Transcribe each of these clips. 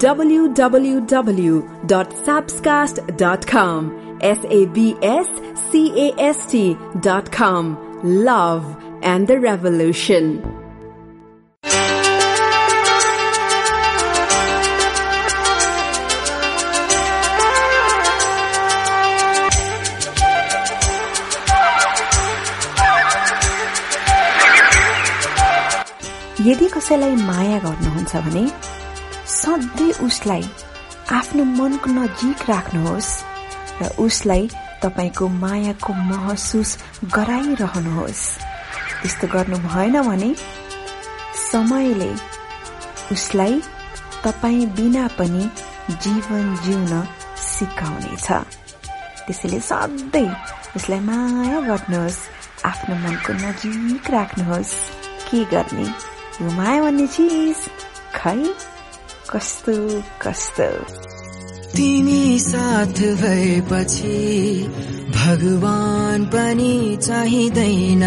www.sabscast.com. S-A-B-S-C-A-S-T dot com. Love and the Revolution. यदि कसैलाई माया गर्नुहुन्छ भने सधैँ उसलाई आफ्नो मनको नजिक राख्नुहोस् र उसलाई तपाईँको मायाको महसुस गराइरहनुहोस्। त्यस्तो गर्नु भएन भने समयले उसलाई तपाईँ बिना पनि जीवन जिउन सिकाउनेछ। त्यसैले सधैँ उसलाई माया गर्नुहोस् आफ्नो मनको नजिक राख्नुहोस्। के गर्ने? यो माया भन्ने चिज खै? कस्तो कस्तो। तिमी साथ भएपछि भगवान पनि चाहिँदैन।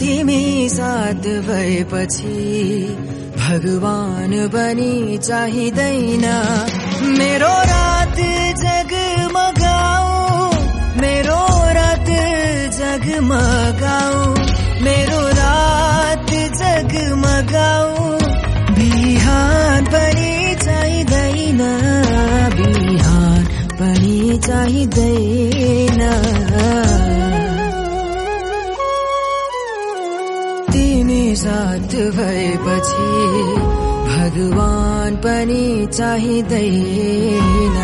तिमी साथ भएपछि भगवान पनि चाहिँदैन। मेरो रात जगमगाऊ मेरो रात जगमगाऊ। चाहिँदैन। तिमी साथ भएपछि भगवान पनि चाहिँदैन।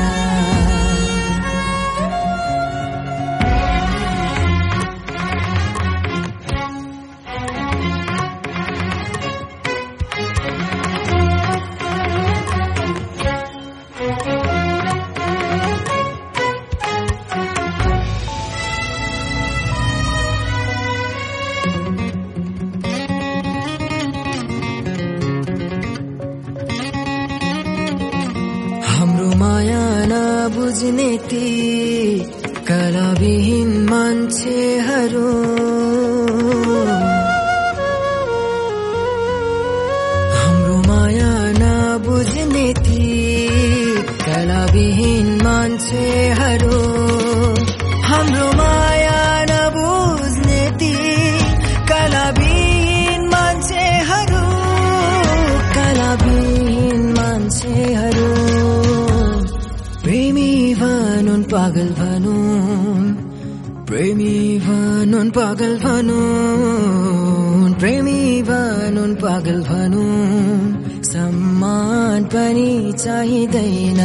प्रेमी भनुन् पागल भनुन् सम्मान पनि चाहिँदैन।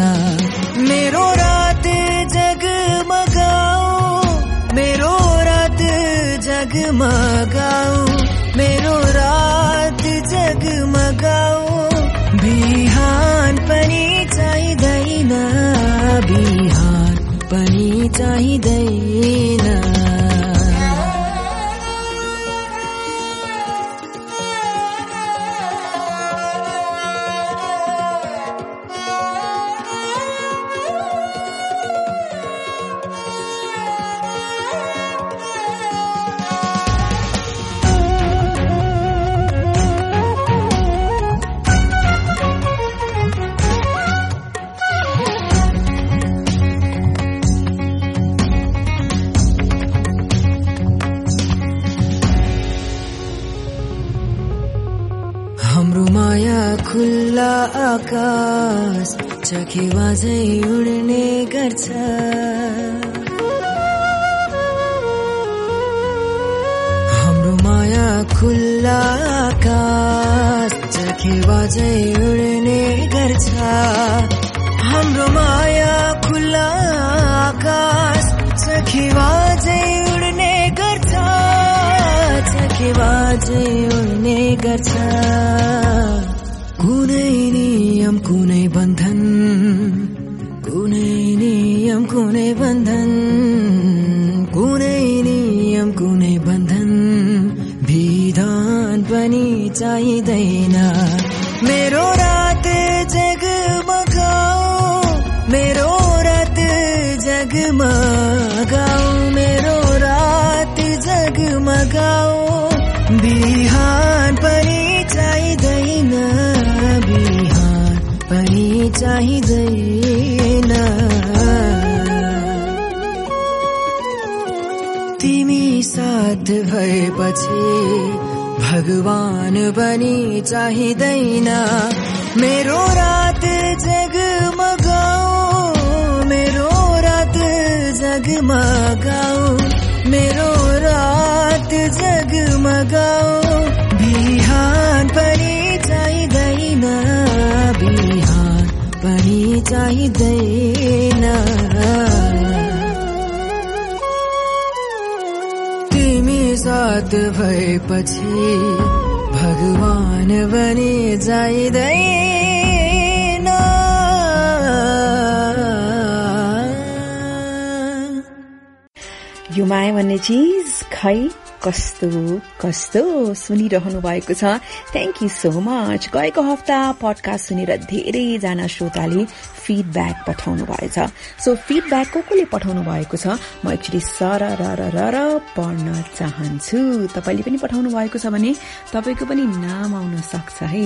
मेरो रात जगमगाऊ मेरो रात जगमगाऊ मेरो रात जगमगाऊ। बिहान पनि चाहिँदैन बिहान पनि चाहिँदैन। चखेबाझै उड्ने गर्छ। हाम्रो माया खुल्ला आकाश चखेबाझै उड्ने गर्छ। हाम्रो माया खुल्ला आकाश चखेबाझै उड्ने गर्छ। चखेबाझै उड्ने गर्छ। कुनै नियम कुनै बन्धन कुनै बन्धन कुनै नियम कुनै बन्धन विधान पनि चाहिँदैन। मेरो रात जगमगाऊ मेरो रात जगमगाऊ मेरो रात जगमगाऊ बिहान पनि चाहिँदैन बिहान पनि चाहिँदैन। साथ भएपछि भगवान पनि चाहिँदैन मेरो रात जगमगाऊ मेरो रात जगमगाऊ मेरो रात जगमगाऊ बिहान पनि चाहिँदैन बिहान पनि चाहिँदैन साथ भएपछि भगवान पनि चाहिँदैन यो माया भन्ने चिज खै कस्तो कस्तो सुनिरहनु भएको छ। थ्याङ्क यू सो मच गएको हप्ता पडकास्ट सुनेर धेरैजना श्रोताले फिडब्याक पठाउनु भएछ। सो फिडब्याक को कोले पठाउनु भएको छ? म एक्चुली सर र र पढ्न चाहन्छु। तपाईँले पनि पठाउनु भएको छ भने तपाईँको पनि नाम आउन सक्छ है।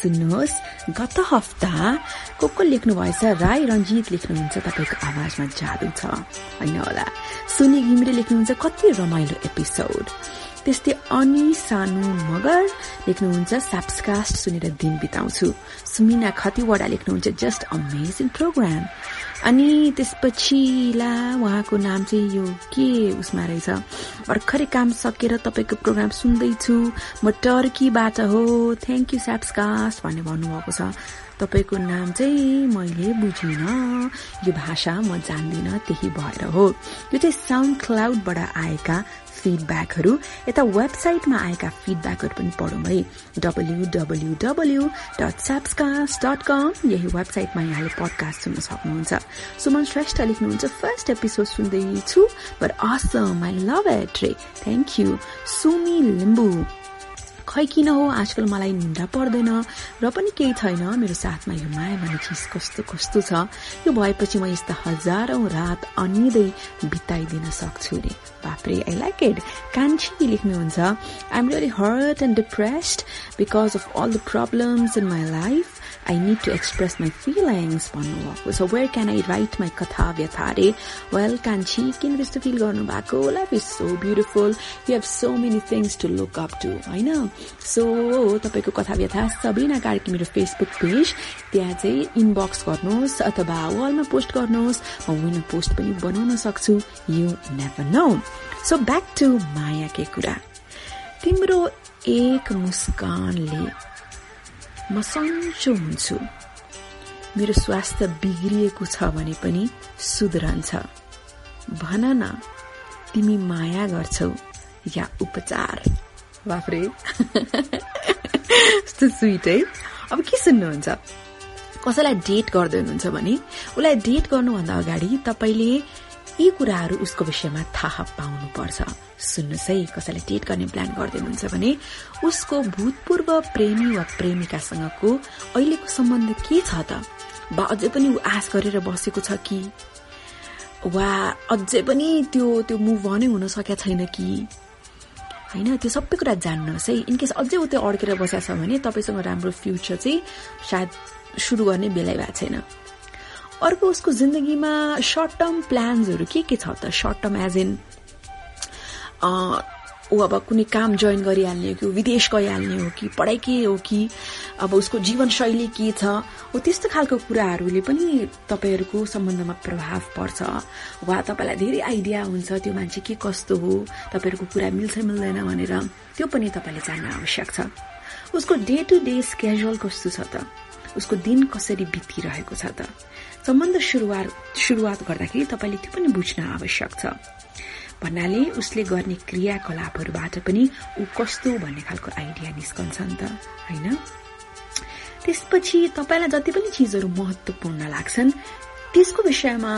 सुन्नुहोस्। गत हप्ता को को लेख्नु भएछ? राई रञ्जित लेख्नुहुन्छ। तपाईँको आवाजमा जादु छ। होइन होला। सुनि घिमिरे लेख्नुहुन्छ। कति रमाइलो एपिसोड त्यस्तै अनि सानु मगर लेख्नुहुन्छ साप्सकास्ट सुनेर दिन बिताउँछु। सुमिना खतिवडा लेख्नुहुन्छ जस्ट अमेजिङ प्रोग्राम अनि त्यसपछि ला उहाँको नाम चाहिँ यो के उसमा रहेछ? भर्खरै काम सकेर तपाईँको प्रोग्राम सुन्दैछु। म टर्कीबाट हो। थ्याङ्क यू स्याप्सकास्ट भन्ने भन्नुभएको छ। तपाईँको नाम चाहिँ मैले बुझिनँ। यो भाषा म जान्दिनँ त्यही भएर हो। यो चाहिँ साउन्ड क्लाउडबाट आएका फिडब्याकहरू यता वेबसाइटमा आएका फिडब्याकहरू पनि पढौँ है। W W W dot dot com यही वेबसाइटमा यहाँले पडकास्ट सुन्न सक्नुहुन्छ। सुमन श्रेष्ठ लेख्नुहुन्छ फर्स्ट एपिसोड सुन्दैछु but awesome I love it रे थ्याङ्क यू सुमी लिम्बू। खै किन हो? आजकल मलाई निन्द्रा पर्दैन र पनि केही छैन। मेरो साथमा यो माया भन्ने चिज कस्तो कस्तो छ? यो भएपछि म यस्ता हजारौं रात अनिँदै बिताइदिन सक्छु रे बाप्रे आई लाइक इट कान्छी लेख्नुहुन्छ I am really hurt and depressed because of all the problems in my life I need to express my feelings भन्नुभएको so where can I write my कथा व्यथा well कान्छी किन त्यस्तो फिल गर्नु भएको life is so beautiful. You have so many things to look up to होइन so तपाईँको कथा व्यथा सबिना कार्की मेरो फेसबुक पेज त्यहाँ चाहिँ इनबक्स गर्नुहोस् अथवा वालमा पोस्ट गर्नुहोस्। म विनर पोस्ट पनि बनाउन सक्छु। You never know so back to माया के कुरा। तिम्रो एक मुस्कानले म सन्चो हुन्छु। मेरो स्वास्थ्य बिग्रिएको छ भने पनि सुध्रन्छ। भन न तिमी माया गर्छौ या उपचार? बाफ्रे यस्तो स्विट है। अब के सुन्नुहुन्छ? कसैलाई डेट गर्दै हुनुहुन्छ भने उसलाई डेट गर्नुभन्दा अगाडि तपाईँले यी कुराहरू उसको विषयमा थाहा पाउनु पर्छ सुन्नुहोस् है कसैलाई डेट गर्ने प्लान गर्दै हुनुहुन्छ भने उसको भूतपूर्व प्रेमी वा प्रेमिकासँगको अहिलेको सम्बन्ध के छ त? वा अझै पनि ऊ आश गरेर बसेको छ कि? वा अझै पनि त्यो त्यो मुभ नै हुन सकेका छैन कि? होइन त्यो सबै कुरा जान्नुहोस् है। इनकेस अझै ऊ त्यो अड्केर बसेको छ भने तपाईँसँग राम्रो फ्युचर चाहिँ सायद सुरु गर्ने बेलै भएको छैन। अर्को उसको जिन्दगीमा सर्ट टर्म प्लान्सहरू के के छ त सर्ट टर्म एज इन ऊ अब कुनै काम जोइन गरिहाल्ने हो कि विदेश गइहाल्ने हो कि पढाइ के हो कि अब उसको जीवनशैली के छ हो त्यस्तो खालको कुराहरूले पनि तपाईँहरूको सम्बन्धमा प्रभाव पर्छ। वा तपाईँलाई धेरै आइडिया हुन्छ त्यो मान्छे के कस्तो हो तपाईँहरूको कुरा मिल्छ मिल्दैन भनेर त्यो पनि तपाईँले जान्न आवश्यक छ। उसको डे टु डे स्केजुअल कस्तो छ त? उसको दिन कसरी बितिरहेको छ त? सम्बन्ध सुरुवात सुरुवात गर्दाखेरि तपाईँले त्यो पनि बुझ्न आवश्यक छ। भन्नाले उसले गर्ने क्रियाकलापहरूबाट पनि ऊ कस्तो भन्ने खालको आइडिया निस्कन्छ नि त होइन? त्यसपछि तपाईँलाई जति पनि चिजहरू महत्वपूर्ण लाग्छन् त्यसको विषयमा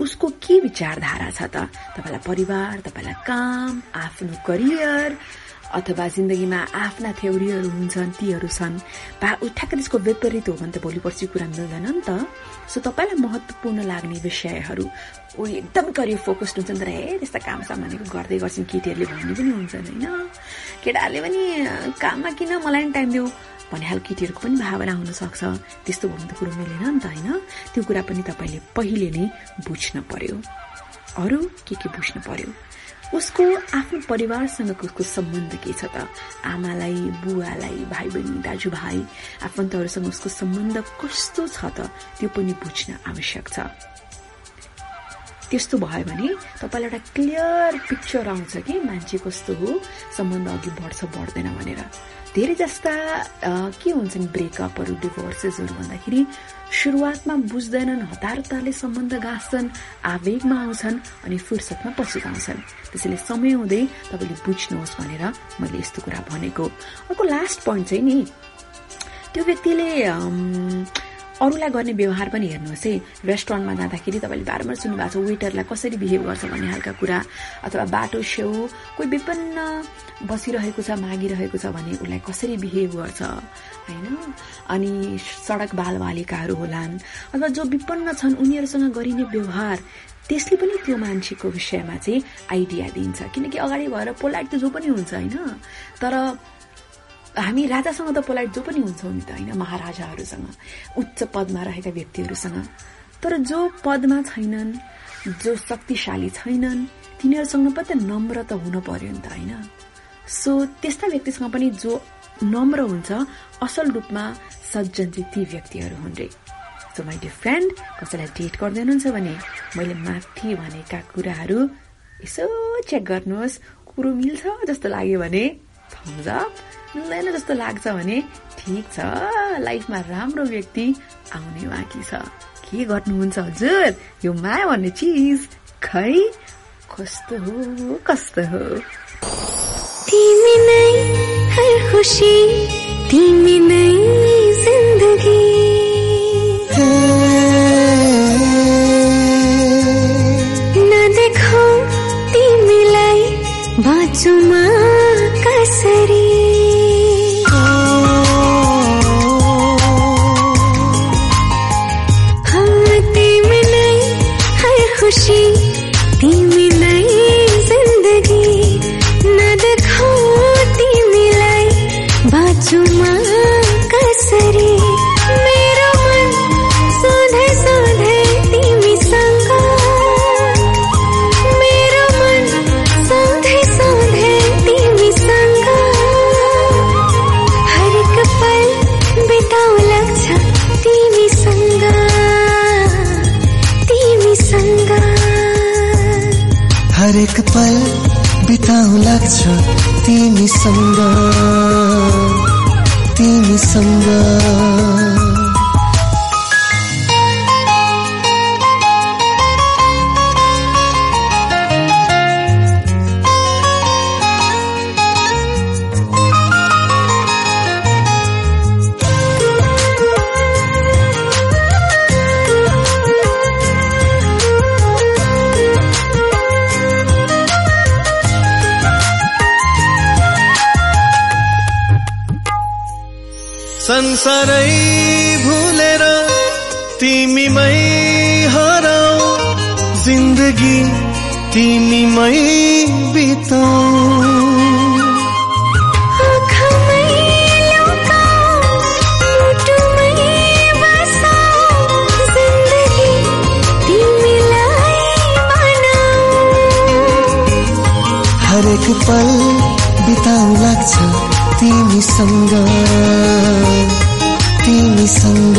उसको के विचारधारा छ त? तपाईँलाई परिवार तपाईँलाई काम आफ्नो करियर अथवा जिन्दगीमा आफ्ना थ्योरीहरू हुन्छन् तीहरू छन् बा ठ्याक्कै त्यसको विपरीत हो भने त भोलि पर्सि कुरा मिल्दैन नि त। सो तपाईँलाई महत्वपूर्ण लाग्ने विषयहरू ऊ एकदम करियर फोकस्ड हुन्छन् तर हे त्यस्ता काम सामानहरू गर्दै गर्छन् केटीहरूले भन्ने पनि हुन्छन् होइन? केटाहरूले पनि काममा किन मलाई पनि टाइम देऊ? भन्ने खालको केटीहरूको पनि भावना हुनसक्छ। त्यस्तो भन्नु त कुरो मिलेन नि त होइन? त्यो कुरा पनि तपाईँले पहिले नै बुझ्न पर्यो। अरू के के बुझ्नु पर्यो? उसको आफ्नो परिवारसँग उसको सम्बन्ध के छ त? आमालाई बुवालाई भाइ बहिनी दाजुभाइ आफन्तहरूसँग उसको सम्बन्ध कस्तो छ त? त्यो पनि बुझ्न आवश्यक छ। त्यस्तो भयो भने तपाईँलाई एउटा क्लियर पिक्चर आउँछ कि मान्छे कस्तो हो? सम्बन्ध अघि बढ्छ बढ्दैन भनेर। धेरै जस्ता के हुन्छन् ब्रेकअपहरू डिभोर्सेसहरू भन्दाखेरि सुरुवातमा बुझ्दैनन् हतार हतारले सम्बन्ध गाँच्छन् आवेगमा आउँछन् अनि फुर्सदमा पछुताउँछन् त्यसैले समय हुँदै तपाईँले बुझ्नुहोस् भनेर मैले यस्तो कुरा भनेको। अर्को लास्ट पोइन्ट चाहिँ नि त्यो व्यक्तिले अरूलाई गर्ने व्यवहार पनि हेर्नुहोस् है। रेस्टुरेन्टमा जाँदाखेरि तपाईँले बारम्बार सुन्नुभएको छ वेटरलाई कसरी बिहेभ गर्छ भन्ने खालका कुरा अथवा बाटो छेउ कोही विपन्न बसिरहेको छ मागिरहेको छ भने उसलाई कसरी बिहेभ गर्छ होइन? अनि सडक बालबालिकाहरू होलान् अथवा जो विपन्न छन् उनीहरूसँग गरिने व्यवहार त्यसले पनि त्यो मान्छेको विषयमा चाहिँ आइडिया दिन्छ। किनकि अगाडि भएर पोलाइट त जो पनि हुन्छ होइन? तर हामी राजासँग त पोलाइट जो पनि हुन्छौँ नि त होइन महाराजाहरूसँग उच्च पदमा रहेका व्यक्तिहरूसँग। तर जो पदमा छैनन् जो शक्तिशाली छैनन् तिनीहरूसँग पनि त नम्र त हुन पर्यो नि त होइन। सो त्यस्ता व्यक्तिसँग पनि जो नम्र हुन्छ असल रूपमा सज्जन चाहिँ ती व्यक्तिहरू हुन् रे। सो माइ डियर फ्रेन्ड कसैलाई डेट गर्दै हुनुहुन्छ भने मैले माथि भनेका कुराहरू यसो चेक गर्नुहोस्। कुरो मिल्छ जस्तो लाग्यो भने थम्स मिल्दैन जस्तो लाग्छ भने ठिक छ। लाइफमा राम्रो व्यक्ति आउने बाँकी छ। के गर्नुहुन्छ हजुर? यो माया भन्ने चिज खै? कस्तो हो कस्तो हो? तिमी नै हर खुसी तिमी नै जिन्दगी। नदेखौ तिमीलाई बाँचुमा। पल बिताउ लाग्छ तिमीसँग तिमीसँग।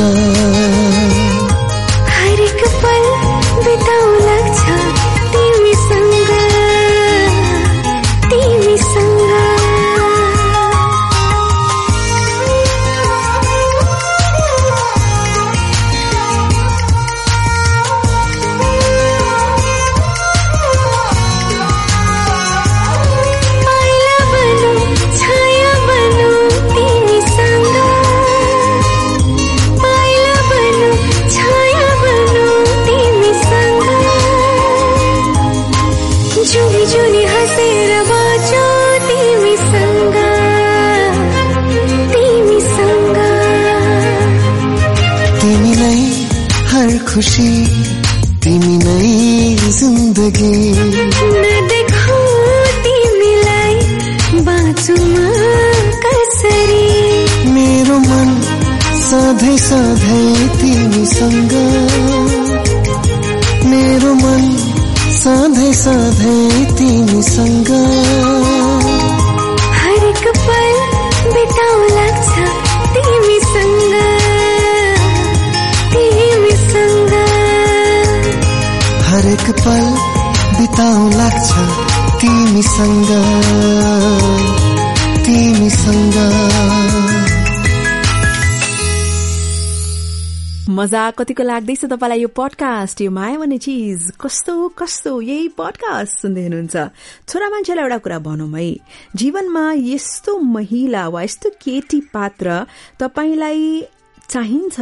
खुसी तिमी नै जिन्दगी। नदेखौ तिमीलाई बाँचुमा कसरी? मेरो सधैँ सधैँ तिमीसँग। मेरो मन सधैँ सधैँ तिमीसँग। हरेक पल बिताउ लाग्छ तिमीसँग तिमीसँग। मजा कतिको लाग्दैछ तपाईँलाई यो पडकास्ट यो माया भन्ने चिज। कस्तो कस्तो यही पडकास्ट सुन्दै हुनुहुन्छ। छोरा मान्छेलाई एउटा कुरा भनौँ है। जीवनमा यस्तो महिला वा यस्तो केटी पात्र तपाईँलाई चाहिन्छ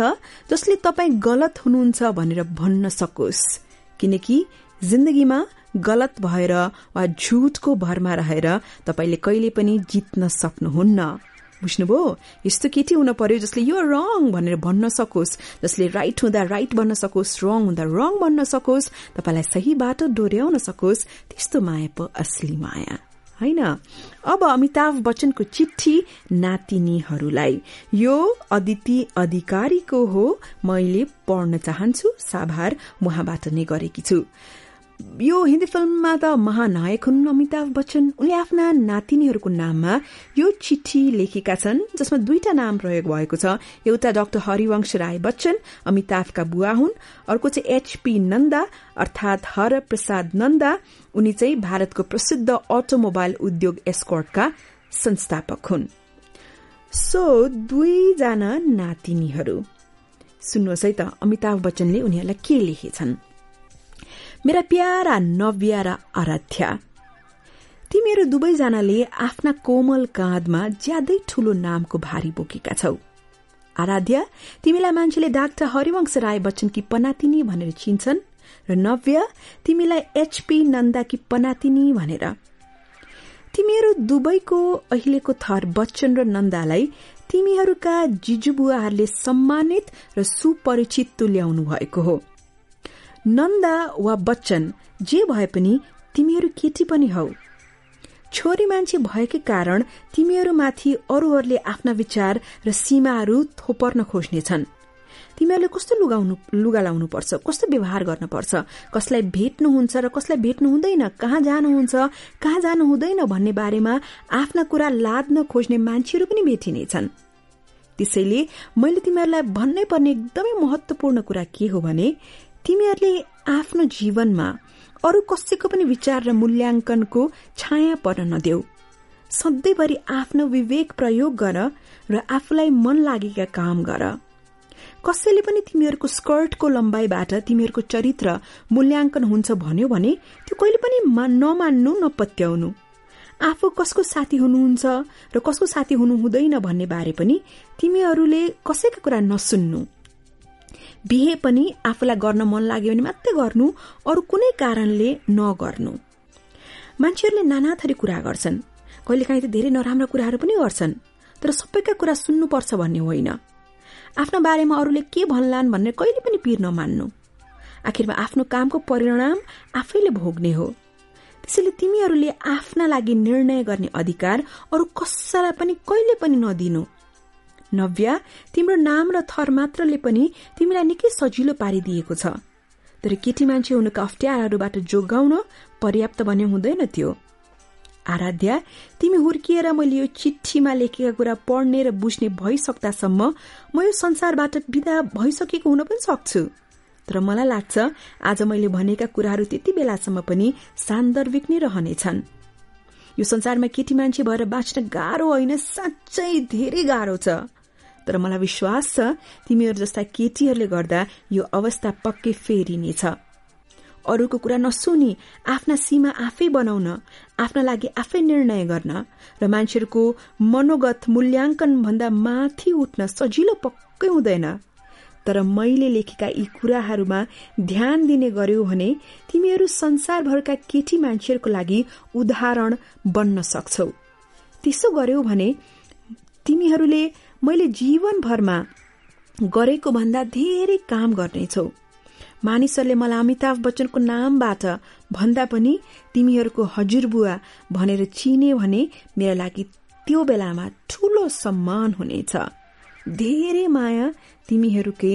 जसले तपाईँ गलत हुनुहुन्छ भनेर भन्न सकोस्। किनकि जिन्दगीमा गलत भएर वा झुटको भरमा रहेर तपाईँले कहिले पनि जित्न सक्नुहुन्न। बुझ्नुभयो? यस्तो केटी हुन पर्यो जसले यो रङ भनेर भन्न सकोस् जसले राइट हुँदा राइट भन्न सकोस् रङ हुँदा रङ भन्न सकोस् तपाईँलाई सही बाटो डोर्याउन सकोस् त्यस्तो माया पो असली माया। होइन? अब अमिताभ बच्चनको चिठी नातिनीहरूलाई। यो अदिति अधिकारीको हो। मैले पढ्न चाहन्छु। साभार उहाँबाट नै गरेकी छु। यो हिन्दी फिल्ममा त महानायक हुन् अमिताभ बच्चन। उनले आफ्ना नातिनीहरूको नाममा यो चिठी लेखेका छन् जसमा दुईटा नाम प्रयोग भएको छ। एउटा डाक्टर हरिवंश राय बच्चन अमिताभका बुवा हुन्। अर्को चाहिँ एचपी नन्दा अर्थात हर प्रसाद नन्दा। उनी चाहिँ भारतको प्रसिद्ध अटोमोबाइल उद्योग एस्कर्टका संस्थापक हुन्। सो दुईजना नातिनीहरू। सुन्नुहोस् है त अमिताभ बच्चनले उनीहरूलाई के लेखेछन्? मेरा प्यारा नव्या र आराध्या तिमीहरू दुवैजनाले आफ्ना कोमल काँधमा ज्यादै ठूलो नामको भारी बोकेका छौ। आराध्या तिमीलाई मान्छेले डाक्टर हरिवंश राय बच्चनकी पनातिनी भनेर चिन्छन् र नव्या तिमीलाई एचपी नन्दाकी पनातिनी भनेर। तिमीहरू दुवैको अहिलेको थर बच्चन र नन्दालाई तिमीहरूका जिजुबुवाहरूले सम्मानित र सुपरिचित तुल्याउनु भएको हो। नन्दा वा बच्चन जे भए पनि तिमीहरू केटी पनि हौ। छोरी मान्छे भएकै कारण तिमीहरूमाथि अरूहरूले आफ्ना विचार र सीमाहरू थोपर्न खोज्नेछन्। तिमीहरूले कस्तो लुगाउनु लुगा लाउनु पर्छ कस्तो व्यवहार गर्नुपर्छ कसलाई भेट्नुहुन्छ र कसलाई भेट्नु हुँदैन कहाँ जानुहुन्छ कहाँ जानु हुँदैन भन्ने बारेमा आफ्ना कुरा लाद्न खोज्ने मान्छेहरू पनि भेटिनेछन् त्यसैले मैले तिमीहरूलाई भन्नै पर्ने एकदमै महत्वपूर्ण कुरा के हो भने तिमीहरूले आफ्नो जीवनमा अरू कसैको पनि विचार र मूल्याङ्कनको छाया पर्न नदेऊ। सधैँभरि आफ्नो विवेक प्रयोग गर र आफूलाई मन लागेका काम गर। कसैले पनि तिमीहरूको स्कर्टको लम्बाइबाट तिमीहरूको चरित्र मूल्याङ्कन हुन्छ भन्यो भने त्यो कहिले पनि नमान्नु नपत्याउनु। आफू कसको साथी हुनुहुन्छ र कसको साथी हुनु हुँदैन भन्ने बारे पनि तिमीहरूले कसैका कुरा नसुन्नु। बिहे पनि आफूलाई गर्न मन लाग्यो भने मात्रै गर्नु अरू कुनै कारणले नगर्नु। मान्छेहरूले नाना थरी कुरा गर्छन्। कहिलेकाहीँ त धेरै नराम्रा कुराहरू पनि गर्छन् तर सबैका कुरा सुन्नुपर्छ भन्ने होइन। आफ्नो बारेमा अरूले के भन्लान् भन्ने कहिले पनि पिर नमान्नु। आखिरमा आफ्नो कामको परिणाम आफैले भोग्ने हो। त्यसैले तिमीहरूले आफ्ना लागि निर्णय गर्ने अधिकार अरू कसैलाई पनि कहिले पनि नदिनु। नव्या तिम्रो नाम र थर मात्रले पनि तिमीलाई निकै सजिलो पारिदिएको छ। तर केटी मान्छे हुनुका अप्ठ्याराहरूबाट जोगाउन पर्याप्त भने हुँदैन त्यो। आराध्या तिमी हुर्किएर मैले यो चिठीमा लेखेका कुरा पढ्ने र बुझ्ने भइसक्दासम्म म यो संसारबाट विदा भइसकेको हुन पनि सक्छु। तर मलाई लाग्छ आज मैले भनेका कुराहरू त्यति बेलासम्म पनि सान्दर्भिक नै रहनेछन्। यो संसारमा केटी मान्छे भएर बाँच्न गाह्रो होइन साँच्चै धेरै गाह्रो छ। तर मलाई विश्वास छ तिमीहरू जस्ता केटीहरूले गर्दा यो अवस्था पक्कै फेरिनेछ अरूको कुरा नसुनी आफ्ना सीमा आफै बनाउन आफ्ना लागि आफै निर्णय गर्न र मान्छेहरूको मनोगत मूल्याङ्कन भन्दा माथि उठ्न सजिलो पक्कै हुँदैन। तर मैले लेखेका यी कुराहरूमा ध्यान दिने गर्यो भने तिमीहरू संसारभरका केटी मान्छेहरूको लागि उदाहरण बन्न सक्छौ। त्यसो गर्यौ भने तिमीहरूले मैले जीवनभरमा गरेको भन्दा धेरै काम गर्नेछौ। मानिसहरूले मलाई अमिताभ बच्चनको नामबाट भन्दा पनि तिमीहरूको हजुरबुवा भनेर चिने भने मेरो लागि त्यो बेलामा ठूलो सम्मान हुनेछ। धेरै माया तिमीहरूकै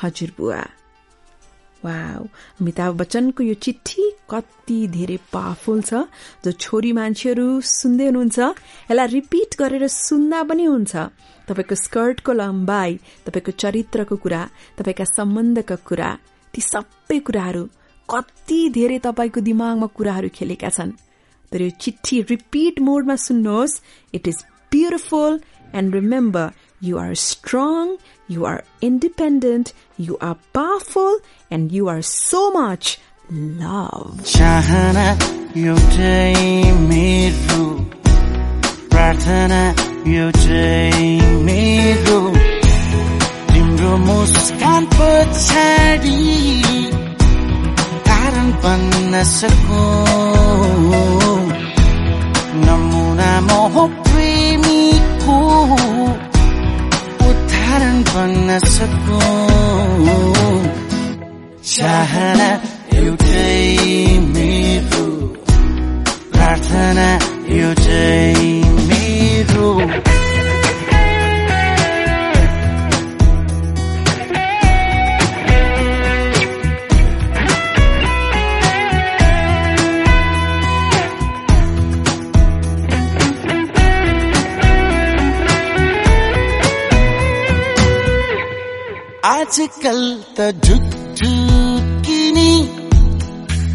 हजुरबुवा वाउ अमिताभ बच्चनको यो चिठी कति धेरै पावरफुल छ जो छोरी मान्छेहरू सुन्दै हुनुहुन्छ यसलाई रिपिट गरेर सुन्दा पनि हुन्छ। तपाईँको स्कर्टको लम्बाइ तपाईँको चरित्रको कुरा तपाईँका सम्बन्धका कुरा ती सबै कुराहरू कति धेरै तपाईँको दिमागमा कुराहरू खेलेका छन्। तर यो चिठी रिपिट मोडमा सुन्नुहोस्। It is beautiful and remember You are strong, you are independent, you are powerful, and you are so much love. चाहना एउटै मेरो प्रार्थना एउटै मेरो तिम्रो मुस्कान पछाडि कारण बन्न सकु नमुना मोह प्रेमीको उदाहरण बन्न सकु चाहना एउटै मेरो प्रार्थना एउटै मेरो आजकल त ढुकढुकिनी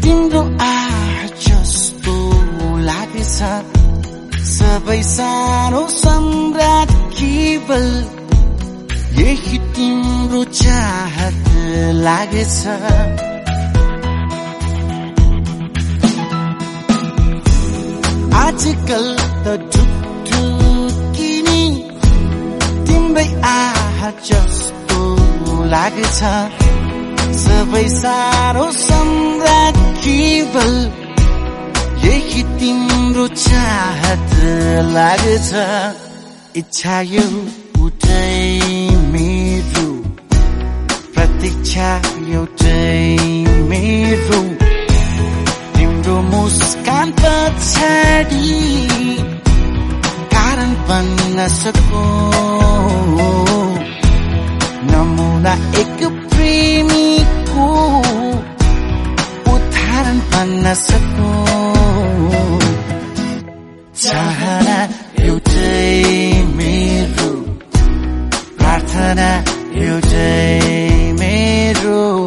तिम्रो आह लागेछ सबै सानो सम्राट केवल यही तिम्रो चाहत लागेछ आजकल त ढुकढुकिनी तिम्रै आह जस्तो लागेछ। सबै साह्रो सम्राट केवल यही तिम्रो चाहत लागेछ। इच्छा एउटै मेरो। प्रतीक्षा एउटै मेरो। तिम्रो मुस्कान पछाडि कारण बन्न सकु। नमुना एक प्रेमीको उदाहरण बन्न सकु चाहना एउटै मेरो प्रार्थना एउटै मेरो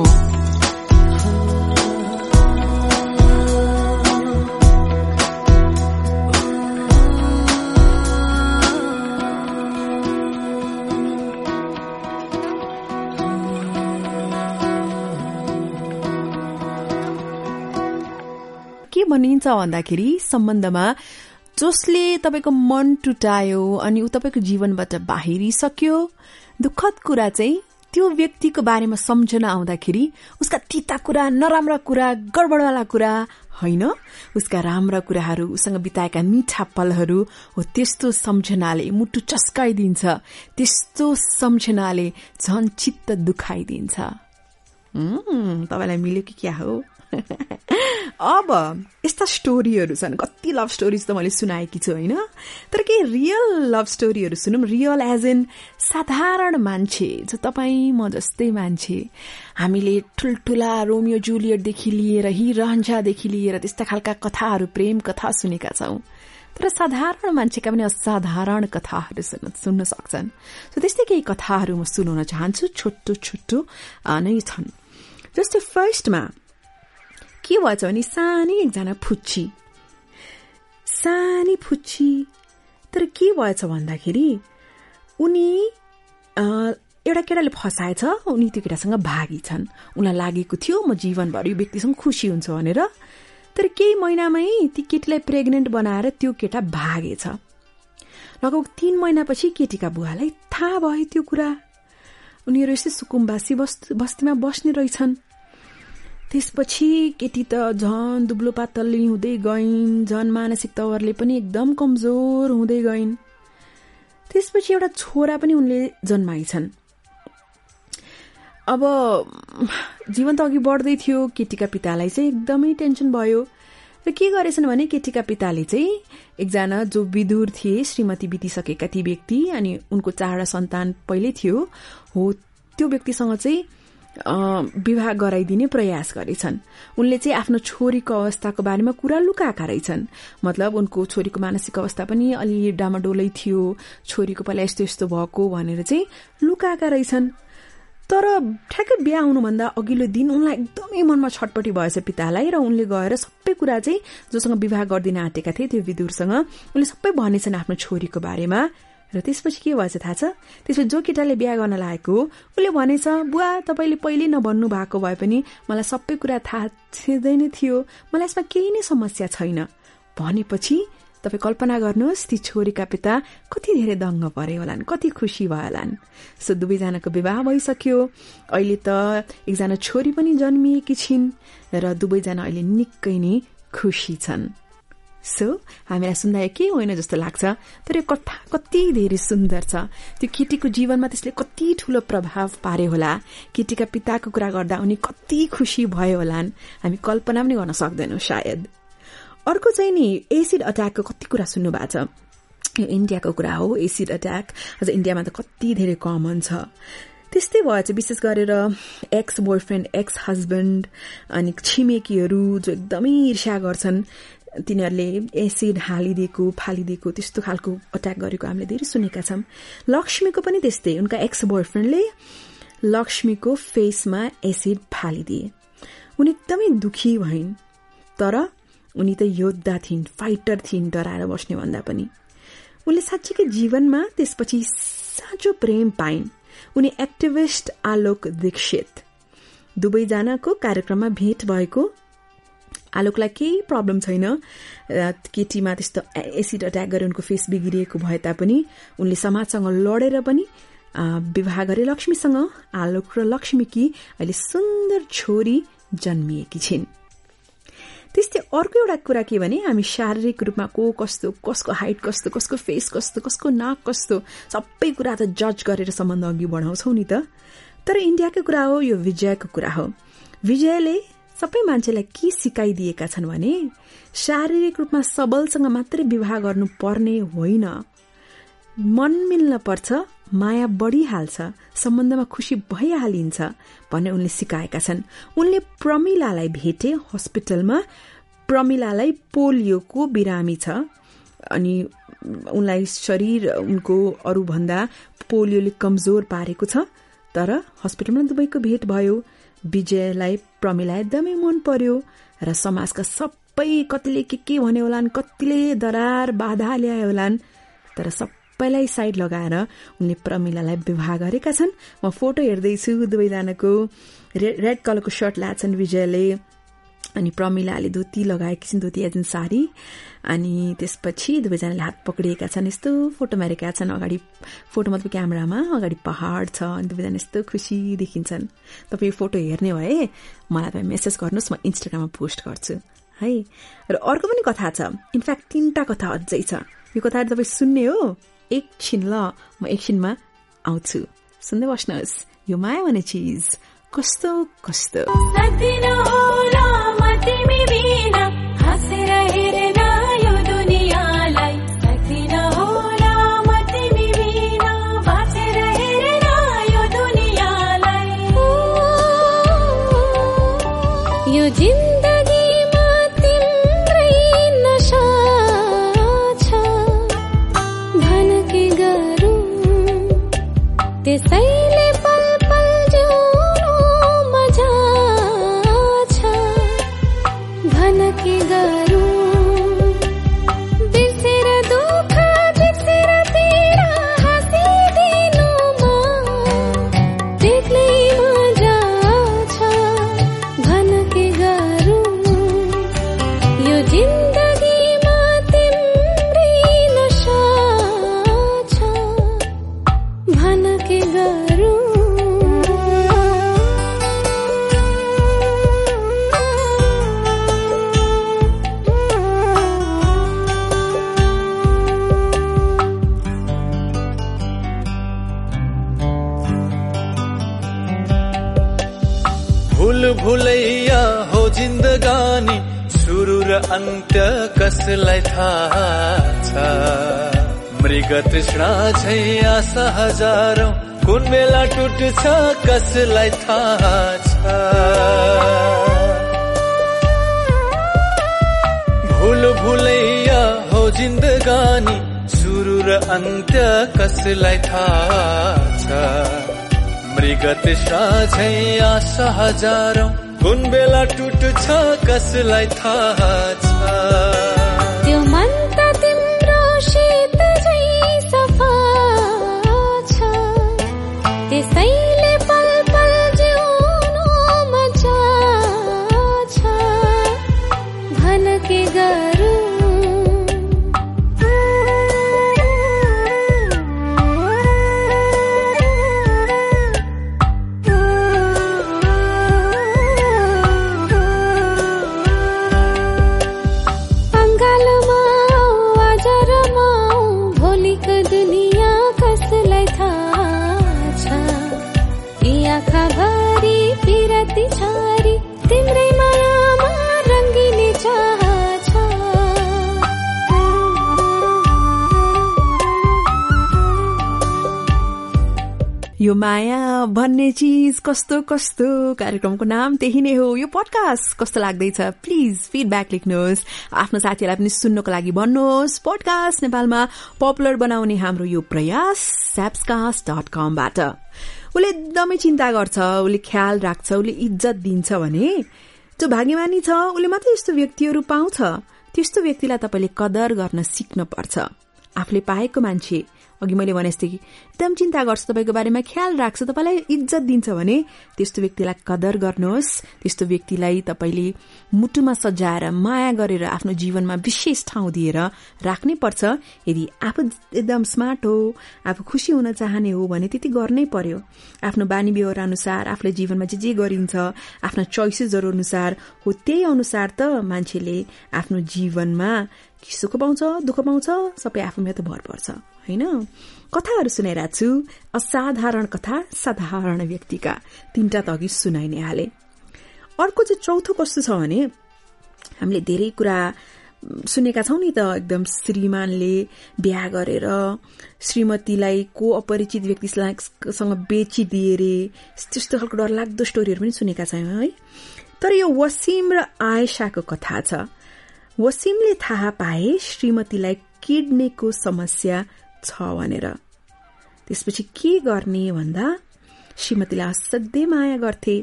भनिन्छ भन्दाखेरि सम्बन्धमा जसले तपाईँको मन टुटायो अनि ऊ तपाईँको जीवनबाट बाहिरिसक्यो दुःखद कुरा चाहिँ त्यो व्यक्तिको बारेमा सम्झना आउँदाखेरि उसका तिता कुरा नराम्रा कुरा गडबडवाला कुरा होइन? उसका राम्रा कुराहरू उसँग बिताएका मिठा पलहरू हो त्यस्तो सम्झनाले मुटु चस्काइदिन्छ त्यस्तो सम्झनाले झन चित्त दुखाइदिन्छ। तपाईँलाई मिल्यो कि क्या हो? अब यस्ता स्टोरीहरू छन्। कति लभ स्टोरिज त मैले सुनाएकी छु होइन? तर के रियल लभ स्टोरीहरू सुनौँ। रियल एज इन साधारण मान्छे जो तपाईँ म जस्तै मान्छे। हामीले ठुल्ठुला रोमियो जुलियटदेखि लिएर हिरहन्झादेखि लिएर त्यस्ता खालका कथाहरू प्रेम कथा सुनेका छौं। तर साधारण मान्छेका पनि असाधारण कथाहरू सुन्न सक्छन्। सो त्यस्तै केही कथाहरू म सुनाउन चाहन्छु। छोटो छोटो नै छन्। जस्तै फर्स्टमा के भएछ भने सानी एकजना फुच्ची। सानी फुच्ची। तर के भएछ भन्दाखेरि उनी एउटा केटाले फसाएछ उनी त्यो केटासँग भागी छन्। उनलाई लागेको थियो म जीवनभर यो व्यक्तिसँग खुसी हुन्छ भनेर। तर केही महिनामै ती केटीलाई प्रेग्नेन्ट बनाएर त्यो केटा भागेछ। लगभग तीन महिनापछि केटीका बुवालाई थाहा भयो त्यो कुरा। उनीहरू यस्तै सुकुम्बासी बस्त बस्तीमा बस्ने रहेछन्। त्यसपछि केटी त झन दुब्लो पातली हुँदै गइन् झन मानसिक तवरले पनि एकदम कमजोर हुँदै गइन्। त्यसपछि एउटा छोरा पनि उनले जन्माइछन्। अब जीवन त अघि बढ्दै थियो केटीका पितालाई चाहिँ एकदमै टेन्सन भयो। र के गरेछन् भने केटीका पिताले चाहिँ एकजना जो विदुर थिए श्रीमती बितिसकेका ती व्यक्ति अनि उनको चारवटा सन्तान पहिल्यै थियो हो त्यो व्यक्तिसँग चाहिँ विवाह गराइदिने प्रयास गरेछन्। उनले चाहिँ आफ्नो छोरीको अवस्थाको बारेमा कुरा लुकाएका रहेछन्। मतलब उनको छोरीको मानसिक अवस्था पनि अलि डामाडोलै थियो। छोरीको पहिला यस्तो यस्तो भएको भनेर चाहिँ लुकाएका रहेछन्। तर ठ्याक्कै बिहा हुनुभन्दा अघिल्लो दिन उनलाई एकदमै मनमा छटपटी भएछ पितालाई र उनले गएर सबै कुरा चाहिँ जोसँग विवाह गरिदिन आँटेका थिए। त्यो विदुरसँग उनले सबै भनेछन् आफ्नो छोरीको बारेमा। र त्यसपछि के भएछ थाहा छ? त्यसपछि जो केटाले बिहा गर्न लागेको उसले भनेछ बुवा तपाईँले पहिले नभन्नु भएको भए पनि मलाई सबै कुरा थाहा छँदै नै थियो। मलाई यसमा केही नै समस्या छैन। भनेपछि तपाईँ कल्पना गर्नुहोस् ती छोरीका पिता कति धेरै दङ्ग परे होलान् कति खुसी भयो होलान्। सो दुवैजनाको विवाह भइसक्यो। अहिले त एकजना छोरी पनि जन्मिएकी छिन् र दुवैजना अहिले निकै नै खुसी छन्। सो हामीलाई सुन्दा के होइन जस्तो लाग्छ? तर यो कथा कति धेरै सुन्दर छ। त्यो केटीको जीवनमा त्यसले कति ठूलो प्रभाव पार्यो होला। केटीका पिताको कुरा गर्दा उनी कति खुसी भयो होलान्। हामी कल्पना पनि गर्न सक्दैनौँ सायद। अर्को चाहिँ नि एसिड अट्याकको कति कुरा सुन्नु भएको छ। यो इन्डियाको कुरा हो एसिड अट्याक। अझ इन्डियामा त कति धेरै कमन छ। त्यस्तै भएछ विशेष गरेर एक्स बोयफ्रेन्ड एक्स हस्बेन्ड अनि छिमेकीहरू जो एकदमै ईर्ष्या गर्छन्। तिनीहरूले एसिड हालिदिएको फालिदिएको त्यस्तो खालको अट्याक गरेको हामीले धेरै सुनेका छौँ। लक्ष्मीको पनि त्यस्तै उनका एक्स बोयफ्रेन्डले लक्ष्मीको फेसमा एसिड फालिदिए। उनी एकदमै दुखी भइन् तर उनी त योद्धा थिइन् फाइटर थिइन् डराएर बस्ने भन्दा पनि। उनले साँच्चीकै जीवनमा त्यसपछि साँचो प्रेम पाइन्। उनी एक्टिभिस्ट आलोक दीक्षित। दुवैजनाको कार्यक्रममा भेट भएको आलोकलाई केही प्रब्लम छैन। केटीमा त्यस्तो एसिड अट्याक गरे उनको फेस बिग्रिएको भए तापनि उनले समाजसँग लडेर पनि विवाह गरे लक्ष्मीसँग आलोक र लक्ष्मीकी अहिले सुन्दर छोरी जन्मिएकी छिन्। त्यस्तै अर्को एउटा कुरा के भने हामी शारीरिक रूपमा को कस्तो कसको हाइट कस्तो कसको फेस कस्तो कसको नाक कस्तो सबै कुरा त जज गरेर सम्बन्ध अघि बढाउँछौ नि त। तर इन्डियाको कुरा हो यो विजयको कुरा हो। विजयले सबै मान्छेलाई के सिकाइदिएका छन् भने शारीरिक रूपमा सबलसँग मात्रै विवाह गर्नु पर्ने होइन। मन मिल्न पर्छ माया बढिहाल्छ सम्बन्धमा खुसी भइहालिन्छ भन्ने उनले सिकाएका छन्। उनले प्रमिलालाई भेटे हस्पिटलमा। प्रमिलालाई पोलियोको बिरामी छ। अनि उनलाई शरीर उनको अरूभन्दा पोलियोले कमजोर पारेको छ। तर हस्पिटलमा दुवैको भेट भयो। विजयलाई प्रमिला एकदमै मन पर्यो र समाजका सबै कतिले के के भने होलान् कतिले दरार बाधा ल्याए होलान् तर सबैलाई साइड लगाएर उनले प्रमिलालाई विवाह गरेका छन्। म फोटो हेर्दैछु दुवैजनाको। रेड कलरको सर्ट लाछन् विजयले। अनि प्रमिलाले धोती लगाएकी छिन् धोती एजन साडी अनि त्यसपछि दुवैजनाले हात पक्रिएका छन्। यस्तो फोटो मारेका छन् अगाडि फोटो मतलब क्यामेरामा अगाडि पहाड छ अनि दुवैजना यस्तो खुसी देखिन्छन्। तपाईँ यो फोटो हेर्ने भए मलाई तपाईँ मेसेज गर्नुहोस् म इन्स्टाग्राममा पोस्ट गर्छु। है? र अर्को पनि कथा छ। इनफ्याक्ट तिनवटा कथा अझै छ। यो कथाहरू तपाईँ सुन्ने हो? एकछिन ल म एकछिनमा आउँछु। सुन्दै बस्नुहोस्। यो माया भन्ने चिज कस्तो कस्तो। सक्दिन होला म तिमी बिना तृष्णा छै आशा हजारौं। कुन बेला टुट्छ कसलाई थाहा छ? भुल भुलैया हो जिन्दगानी सुरु र अन्त्य कसलाई थाहा छ? मृग तृष्णा झै आशा हजारौं। कुन बेला टुट्छ कसलाई थाहा छ? माया भन्ने चिज कस्तो कस्तो कार्यक्रमको नाम त्यही नै हो। यो पडकास्ट कस्तो लाग्दैछ? प्लिज फिडब्याक लेख्नुहोस्। आफ्नो साथीहरूलाई पनि सुन्नको लागि भन्नुहोस्। पडकास्ट नेपालमा पपुलर बनाउने हाम्रो यो प्रयास स्याप्सकास्ट डट कमबाट उसले एकदमै चिन्ता गर्छ उसले ख्याल राख्छ उसले इज्जत दिन्छ भने जो भाग्यमानी छ उसले मात्रै यस्तो व्यक्तिहरू पाउँछ। त्यस्तो व्यक्तिलाई तपाईँले कदर गर्न सिक्न पर्छ आफूले पाएको मान्छे अघि मैले भने जस्तै कि एकदम चिन्ता गर्छ तपाईँको बारेमा ख्याल राख्छ। तपाईँलाई इज्जत दिन्छ भने त्यस्तो व्यक्तिलाई कदर गर्नुहोस्। त्यस्तो व्यक्तिलाई तपाईँले मुटुमा सजाएर माया गरेर आफ्नो जीवनमा विशेष ठाउँ दिएर राख्नै पर्छ। यदि आफू एकदम स्मार्ट हो आफू खुसी हुन चाहने हो भने त्यति गर्नै पर्यो। आफ्नो बानी व्यवहार अनुसार आफूले जीवनमा जे जे गरिन्छ आफ्ना चोइसेसहरू अनुसार हो त्यही अनुसार त मान्छेले आफ्नो जीवनमा सुख पाउँछ दुःख पाउँछ सबै आफूमा त भर पर्छ। होइन? कथाहरू सुनाइरहेको छु। असाधारण कथा साधारण व्यक्तिका। तीनटा त अघि सुनाइ नै हाले। अर्को चाहिँ चौथो कस्तो छ भने हामीले धेरै कुरा सुनेका छौँ नि त। एकदम श्रीमानले बिहा गरेर श्रीमतीलाई को अपरिचित व्यक्तिसँग बेचिदिए रे त्यस्तो खालको डरलाग्दो स्टोरीहरू पनि सुनेका छौँ है। तर यो वसिम र आयसाको कथा छ। वसिमले थाहा पाए श्रीमतीलाई किडनीको समस्या छ भनेर। त्यसपछि के गर्ने भन्दा श्रीमतीलाई असाध्यै माया गर्थे।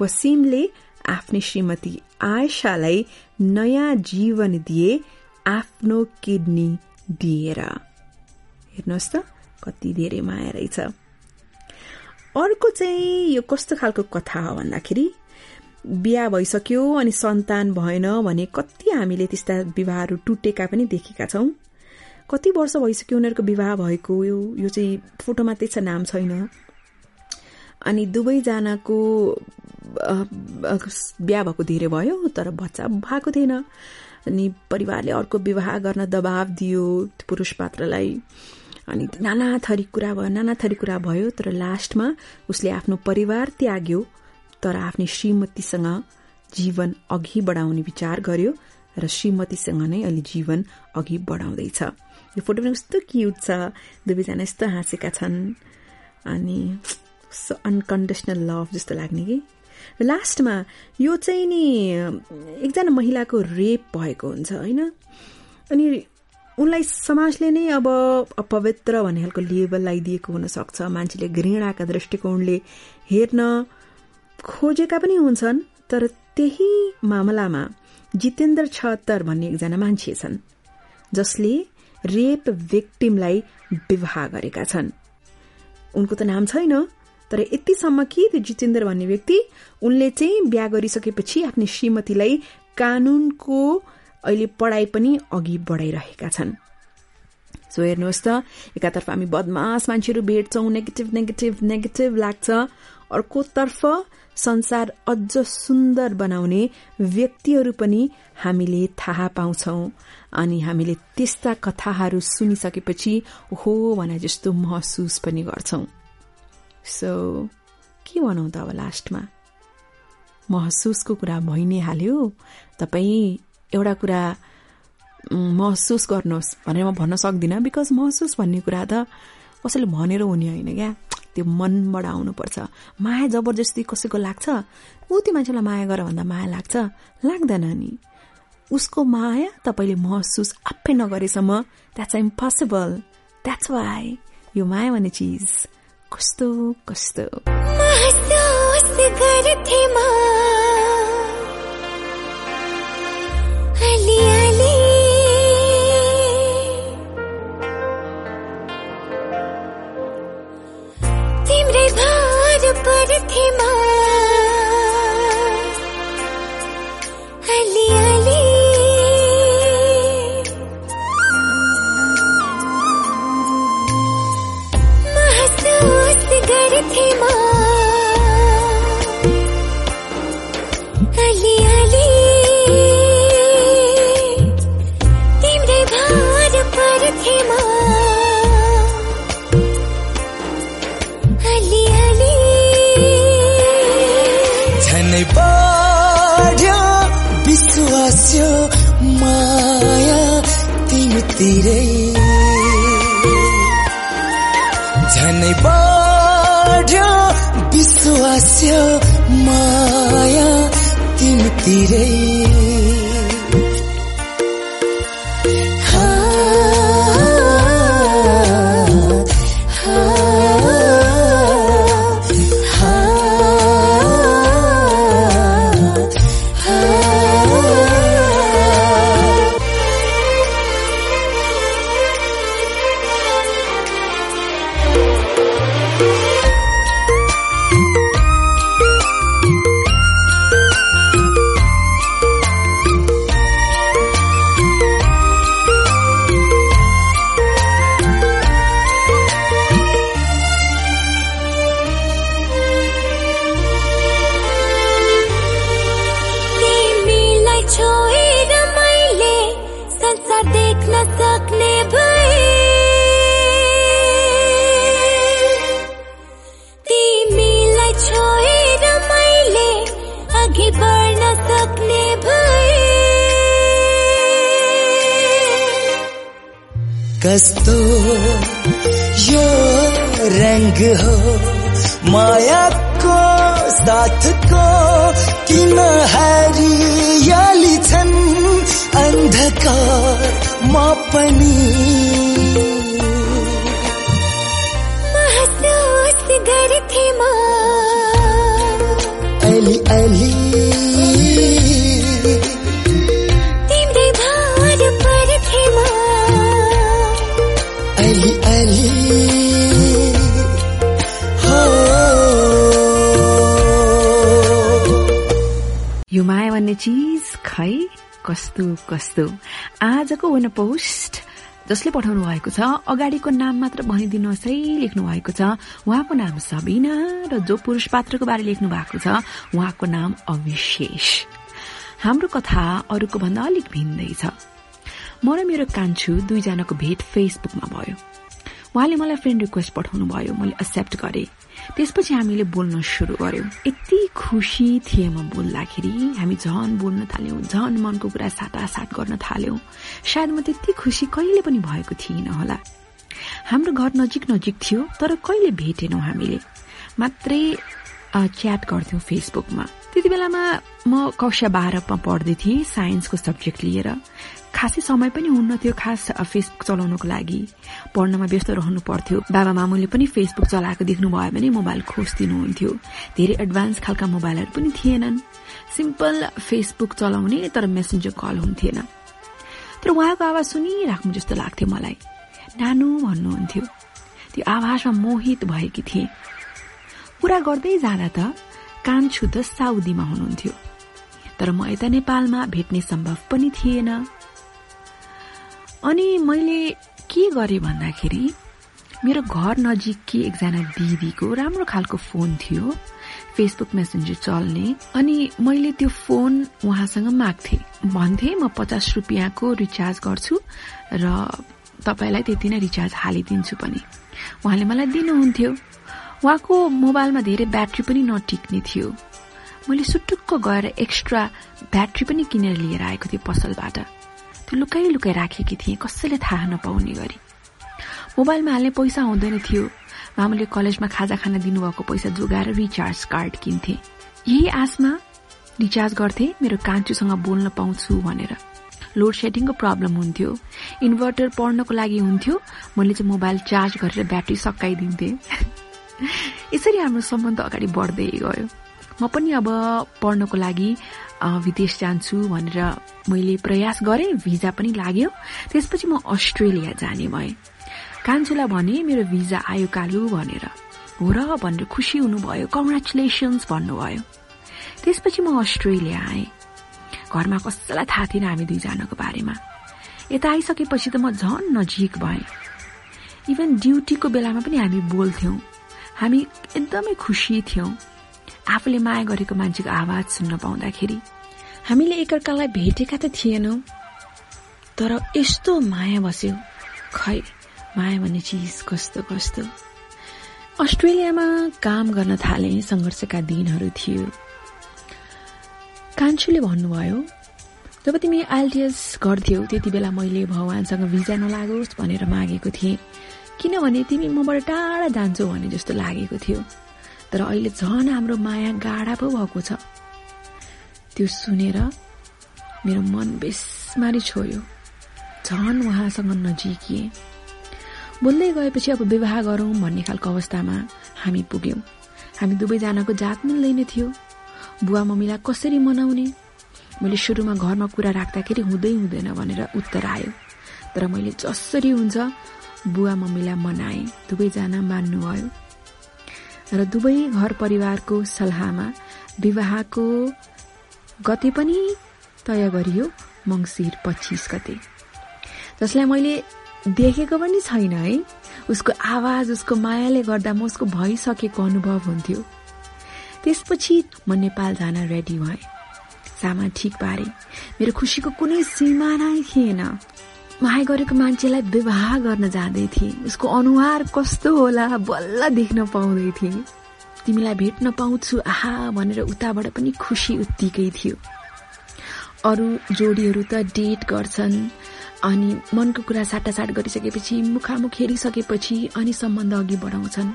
वसिमले आफ्नी श्रीमती आयशालाई नयाँ जीवन दिए आफ्नो किडनी दिएर। हेर्नुहोस् त कति धेरै माया रहेछ। अर्को चाहिँ यो कस्तो खालको कथा हो भन्दाखेरि बिहा भइसक्यो अनि सन्तान भएन भने कति हामीले त्यस्ता विवाहहरू टुटेका पनि देखेका छौं। कति वर्ष भइसक्यो उनीहरूको विवाह भएको? यो यो चाहिँ फोटोमा त्यसो नाम छैन। अनि दुवैजनाको बिहा भएको धेरै भयो तर बच्चा भएको थिएन। अनि परिवारले अर्को विवाह गर्न दबाव दियो पुरुष पात्रलाई। अनि नाना थरी कुरा भयो नाना थरी कुरा भयो तर लास्टमा उसले आफ्नो परिवार त्याग्यो तर आफ्नो श्रीमतीसँग जीवन अघि बढाउने विचार गर्यो र श्रीमतीसँग नै अहिले जीवन अघि बढाउँदैछ। यो फोटो पनि कस्तो क्युट छ। दुवैजना यस्तो हाँसेका छन्। अनि अनकन्डिसनल लभ जस्तो लाग्ने कि। लास्टमा यो चाहिँ नि एकजना महिलाको रेप भएको हुन्छ होइन? अनि उनलाई समाजले नै अब अपवित्र भन्ने खालको लेबल लगाइदिएको हुनसक्छ। मान्छेले घृणाका दृष्टिकोणले हेर्न खोजेका पनि हुन्छन्। तर त्यही मामलामा जितेन्द्र छत्तर भन्ने एकजना मान्छे छन् जसले रेप विक्टिमलाई विवाह गरेका छन्। उनको त नाम छैन तर यतिसम्म कि त्यो जितेन्द्र भन्ने व्यक्ति उनले चाहिँ बिहा गरिसकेपछि आफ्नो श्रीमतीलाई कानूनको अहिले पढाइ पनि अघि बढाइरहेका छन्। सो हेर्नुहोस् त एकातर्फ हामी बदमास मान्छेहरू भेट्छौँ नेगेटिभ नेगेटिभ नेगेटिभ लाग्छ। अर्कोतर्फ संसार अझ सुन्दर बनाउने व्यक्तिहरू पनि हामीले थाहा पाउँछौ। अनि हामीले त्यस्ता कथाहरू सुनिसकेपछि हो भने जस्तो महसुस पनि गर्छौ। सो के भनौँ त अब लास्टमा? महसुसको कुरा भइ नै हाल्यो। तपाईँ एउटा कुरा महसुस गर्नुहोस् भनेर म भन्न सक्दिनँ बिकज महसुस भन्ने कुरा त कसैले भनेर हुने होइन क्या। त्यो मनबाट आउनुपर्छ। माया जबरजस्ती कसैको लाग्छ? ऊ त्यो मान्छेलाई माया गर भन्दा माया लाग्छ? लाग्दैन नि। उसको माया तपाईँले महसुस आफै नगरेसम्म द्याट्स इम्पोसिबल द्याट्स वाइ यो माया भन्ने चिज कस्तो कस्तो। पोस्ट जसले पठाउनु भएको छ अगाडिको नाम मात्र भनिदिनुहोस् है लेख्नु भएको छ। उहाँको नाम सबिना र जो पुरुष पात्रको बारे लेख्नु भएको छ उहाँको नाम अविशेष। हाम्रो कथा अरूको भन्दा अलिक भिन्दै छ। म र मेरो कान्छु दुईजनाको भेट फेसबुकमा भयो। उहाँले मलाई फ्रेन्ड रिक्वेस्ट पठाउनु भयो मैले एक्सेप्ट गरे। त्यसपछि हामीले बोल्न सुरु गर्यौं। यति खुसी थिए म बोल्दाखेरि हामी झन बोल्न थाल्यौं झन मनको कुरा साटासाट गर्न थाल्यौं। सायद म त्यति खुसी कहिले पनि भएको थिइनँ होला। हाम्रो घर नजिक नजिक थियो तर कहिले भेटेनौं हामीले। मात्रै च्याट गर्थ्यौं फेसबुकमा। त्यति बेलामा म कक्षा बाह्रमा पढ्दै थिएँ साइन्सको सब्जेक्ट लिएर। खासै समय पनि हुन्न थियो खास फेसबुक चलाउनको लागि। पढ्नमा व्यस्त रहनु पर्थ्यो। बाबा मामुले पनि फेसबुक चलाएको देख्नु भयो भने मोबाइल खोजिदिनुहुन्थ्यो। धेरै एडभान्स खालका मोबाइलहरू पनि थिएनन्। सिम्पल फेसबुक चलाउने तर मेसेन्जर कल हुन्थेन। तर उहाँको आवाज सुनिराख्नु जस्तो लाग्थ्यो मलाई। नानु भन्नुहुन्थ्यो। त्यो आवाजमा मोहित भएकी थिएँ। कुरा गर्दै जाँदा त कान्छु त साउदीमा हुनुहुन्थ्यो। तर म यता नेपालमा भेट्ने सम्भव पनि थिएन। अनि मैले के गरेँ भन्दाखेरि मेरो घर नजिककी एकजना दिदीको राम्रो खालको फोन थियो फेसबुक मेसेन्जर चल्ने अनि मैले त्यो फोन उहाँसँग माग्थे। भन्थे म पचास रुपियाँको रिचार्ज गर्छु र तपाईँलाई त्यति नै रिचार्ज हालिदिन्छु पनि। उहाँले मलाई दिनुहुन्थ्यो। उहाँको मोबाइलमा धेरै ब्याट्री पनि नटिक्ने थियो। मैले सुटुक्क गएर एक्स्ट्रा ब्याट्री पनि किनेर लिएर आएको थिएँ पसलबाट। त्यो लुकाइ लुकाइ राखेकी थिएँ कसैले थाहा नपाउने गरी। मोबाइलमा हाल्ने पैसा हुँदैन थियो। मामुले कलेजमा खाजा खान दिनुभएको पैसा जोगाएर रिचार्ज कार्ड किन्थे। यही आसमा रिचार्ज गर्थे मेरो कान्छुसँग बोल्न पाउँछु भनेर। लोड सेडिङको प्रब्लम हुन्थ्यो। इन्भर्टर पढ्नको लागि हुन्थ्यो। मैले चाहिँ मोबाइल चार्ज गरेर ब्याट्री सकाइदिन्थे। यसरी हाम्रो सम्बन्ध अगाडि बढ्दै गयो। म पनि अब पढ्नको लागि विदेश जान्छु भनेर मैले प्रयास गरेँ भिजा पनि लाग्यो। त्यसपछि म अस्ट्रेलिया जाने भएँ। कान्छुलाई भने मेरो भिजा आयो कालु भनेर। हो र भनेर खुसी हुनुभयो। कङ्ग्रेचुलेसन्स भन्नुभयो। त्यसपछि म अस्ट्रेलिया आएँ। घरमा कसैलाई थाहा थिएन हामी दुईजनाको बारेमा। यता आइसकेपछि त म झन नजिक भएँ। इभन ड्युटीको बेलामा पनि हामी बोल्थ्यौं। हामी एकदमै खुसी थियौं। आफूले माया गरेको मान्छेको आवाज सुन्न पाउँदाखेरि हामीले एकअर्कालाई भेटेका त थिएनौं तर यस्तो माया बस्यो। खै माया भन्ने चिज कस्तो कस्तो? अस्ट्रेलियामा काम गर्न थाले संघर्षका दिनहरू थियो। कान्छुले भन्नुभयो जब तिमी आइएलटिएस गर्थ्यौ त्यति बेला मैले भगवानसँग भिजा नलागोस् भनेर मागेको थिएँ। किनभने तिमी मबाट टाढा जान्छौ भने जस्तो लागेको थियो। तर अहिले झन हाम्रो माया गाडा पो भएको छ। त्यो सुनेर मेरो मन बेसमारी छोयो। झन उहाँसँग नजिकिए। बोल्दै गएपछि अब विवाह गरौं भन्ने खालको अवस्थामा हामी पुग्यौं। हामी दुवैजनाको जात मिल्दैन थियो। बुवा मम्मीलाई कसरी मनाउने? मैले सुरुमा घरमा कुरा राख्दाखेरि हुँदै हुँदैन भनेर उत्तर आयो। तर मैले जसरी हुन्छ बुवा मम्मीलाई मनाए। दुवैजना मान्नुभयो र दुवै घर परिवारको सल्लाहमा विवाहको गते पनि तय गरियो मङ्सिर पच्चिस गते। जसलाई मैले देखेको पनि छैन है। उसको आवाज उसको मायाले गर्दा म उसको भइसकेको अनुभव हुन्थ्यो। त्यसपछि म नेपाल जान रेडी भए। सामान ठिक पारे। मेरो खुसीको कुनै सीमा नै थिएन। माया गरेको मान्छेलाई विवाह गर्न जाँदै थिए। उसको अनुहार कस्तो होला बल्ल देख्न पाउँदै थिए। तिमीलाई भेट्न पाउँछु आहा भनेर उताबाट पनि खुसी उत्तिकै थियो। अरू जोडीहरू त डेट गर्छन् अनि मनको कुरा साटासाट गरिसकेपछि मुखामुख हेरिसकेपछि अनि सम्बन्ध अघि बढाउँछन्।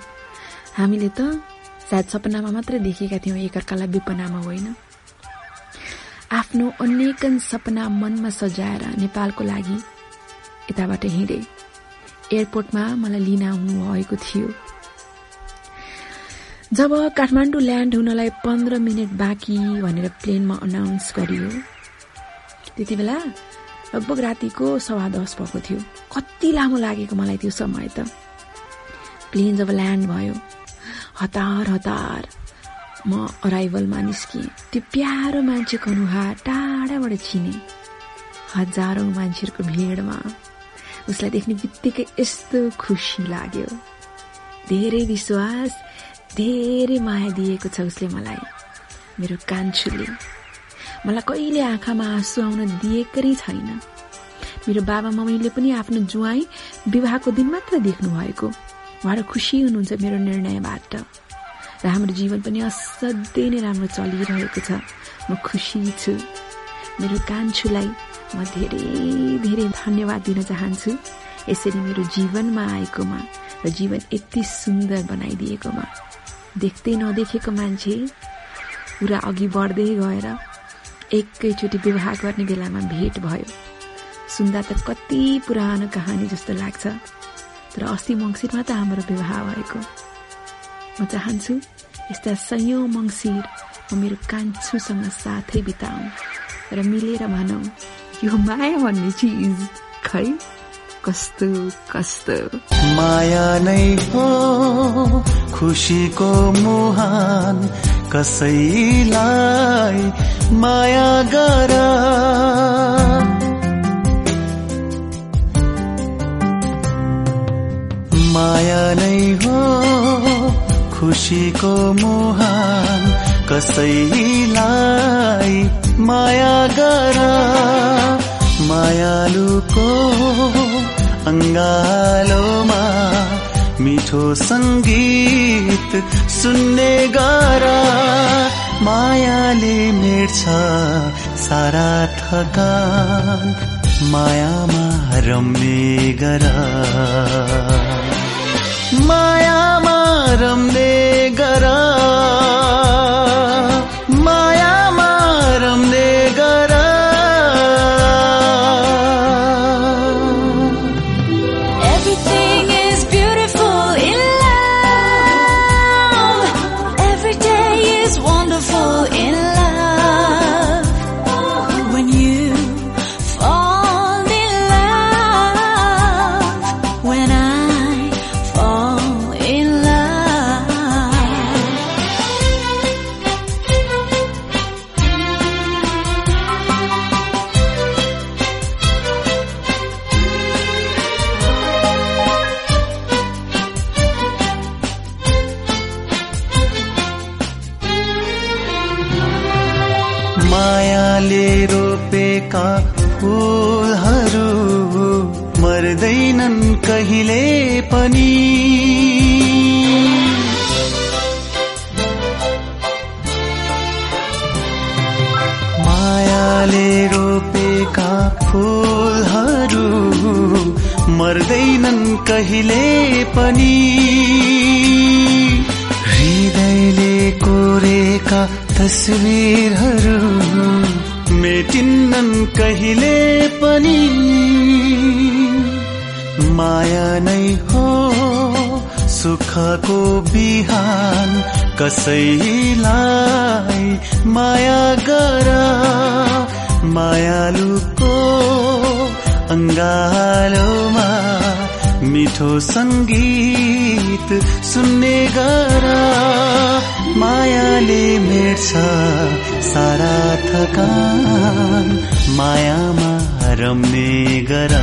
हामीले त सायद सपनामा मात्रै देखेका थियौँ एकअर्कालाई विपनामा होइन। आफ्नो अनेकन सपना मनमा सजाएर नेपालको लागि यताबाट हिँडे। एयरपोर्टमा मलाई लिन आउनु भएको थियो। जब काठमाडौँ ल्यान्ड हुनलाई पन्ध्र मिनट बाँकी भनेर प्लेनमा अनाउन्स गरियो त्यति बेला लगभग रातिको सवा दस भएको थियो। कति लामो लागेको मलाई त्यो समय त। प्लेन जब ल्यान्ड भयो हतार हतार म अराइभलमा निस्किएँ। त्यो प्यारो मान्छेको अनुहार टाढाबाट चिने हजारौं मान्छेहरूको भिडमा। उसलाई देख्ने बित्तिकै यस्तो खुसी लाग्यो। धेरै विश्वास धेरै माया दिएको छ उसले मलाई। मेरो कान्छुले। मलाई कहिले आँखामा आँसु आउन दिएकै छैन। मेरो बाबा मम्मीले पनि आफ्नो जुवाई विवाहको दिन मात्र देख्नु भएको उहाँहरू खुसी हुनुहुन्छ मेरो निर्णयबाट। र हाम्रो जीवन पनि असाध्यै नै राम्रो चलिरहेको छ। म खुसी छु। मेरो कान्छुलाई म धेरै धेरै धन्यवाद दिन चाहन्छु। यसरी मेरो जीवनमा आएकोमा र जीवन यति सुन्दर बनाइदिएकोमा देख्दै नदेखेको मान्छे पुरा अघि बढ्दै गएर एकैचोटि विवाह गर्ने बेलामा भेट भयो। सुन्दा त कति पुरानो कहानी जस्तो लाग्छ तर अस्ति मङ्सिरमा त हाम्रो विवाह भएको। म चाहन्छु यस्ता सयौं मङ्सिर म मेरो कान्छुसँग साथै बिताउँ र मिलेर भनौँ यो माया भन्ने चिज खै? कस्तो कस्तो? माया नै हो खुसीको मुहान कसैलाई माया गर। माया नै हो खुसीको मुहान कसैलाई माया अङ्गालोमा मिठो सङ्गीत सुन्ने गर मायाले मेट्छ सारा थकान मायामा रम्ने गर। मायामा रम्ने गर। कहिले पनि हृदयले कोरेका तस्विरहरू मेटिन्नन् कहिले पनि माया नै हो सुखको बिहान कसैलाई माया गर मायालुको अङ्गालोमा मिठो सङ्गीत सुन्ने गर। मायाले मेट्छ सारा थकान। मायामा रम्ने गर।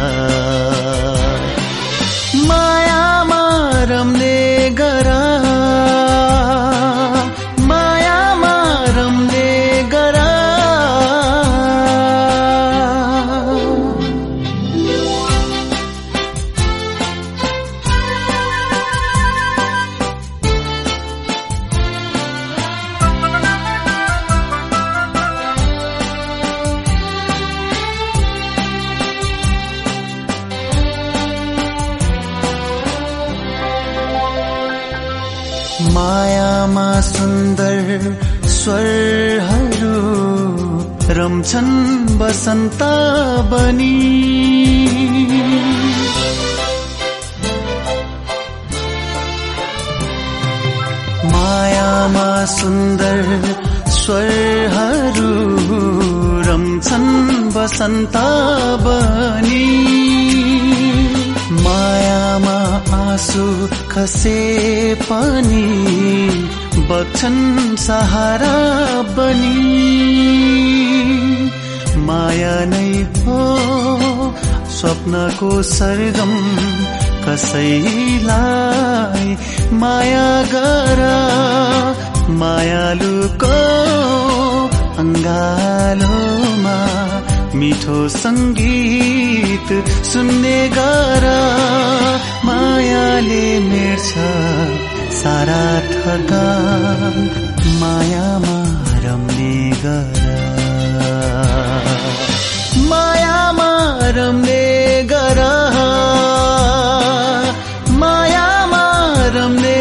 मायामा रम्ने गर। स्वरहरू रम्छन् बसन्त बनी। मायामा सुन्दर स्वरहरू रम्छन् बसन्त बनी। मायामा आँसु खसे पनि बग्छन् सहारा बनी। माया नै हो स्वप्नको सरगम कसैलाई माया गर। मायालुको अङ्गालोमा मिठो सङ्गीत सुन्ने गर। मायाले मेट्छ सारा थकान मायामा रम्ने गर मायामा रम्ने गर मायामा रम्ने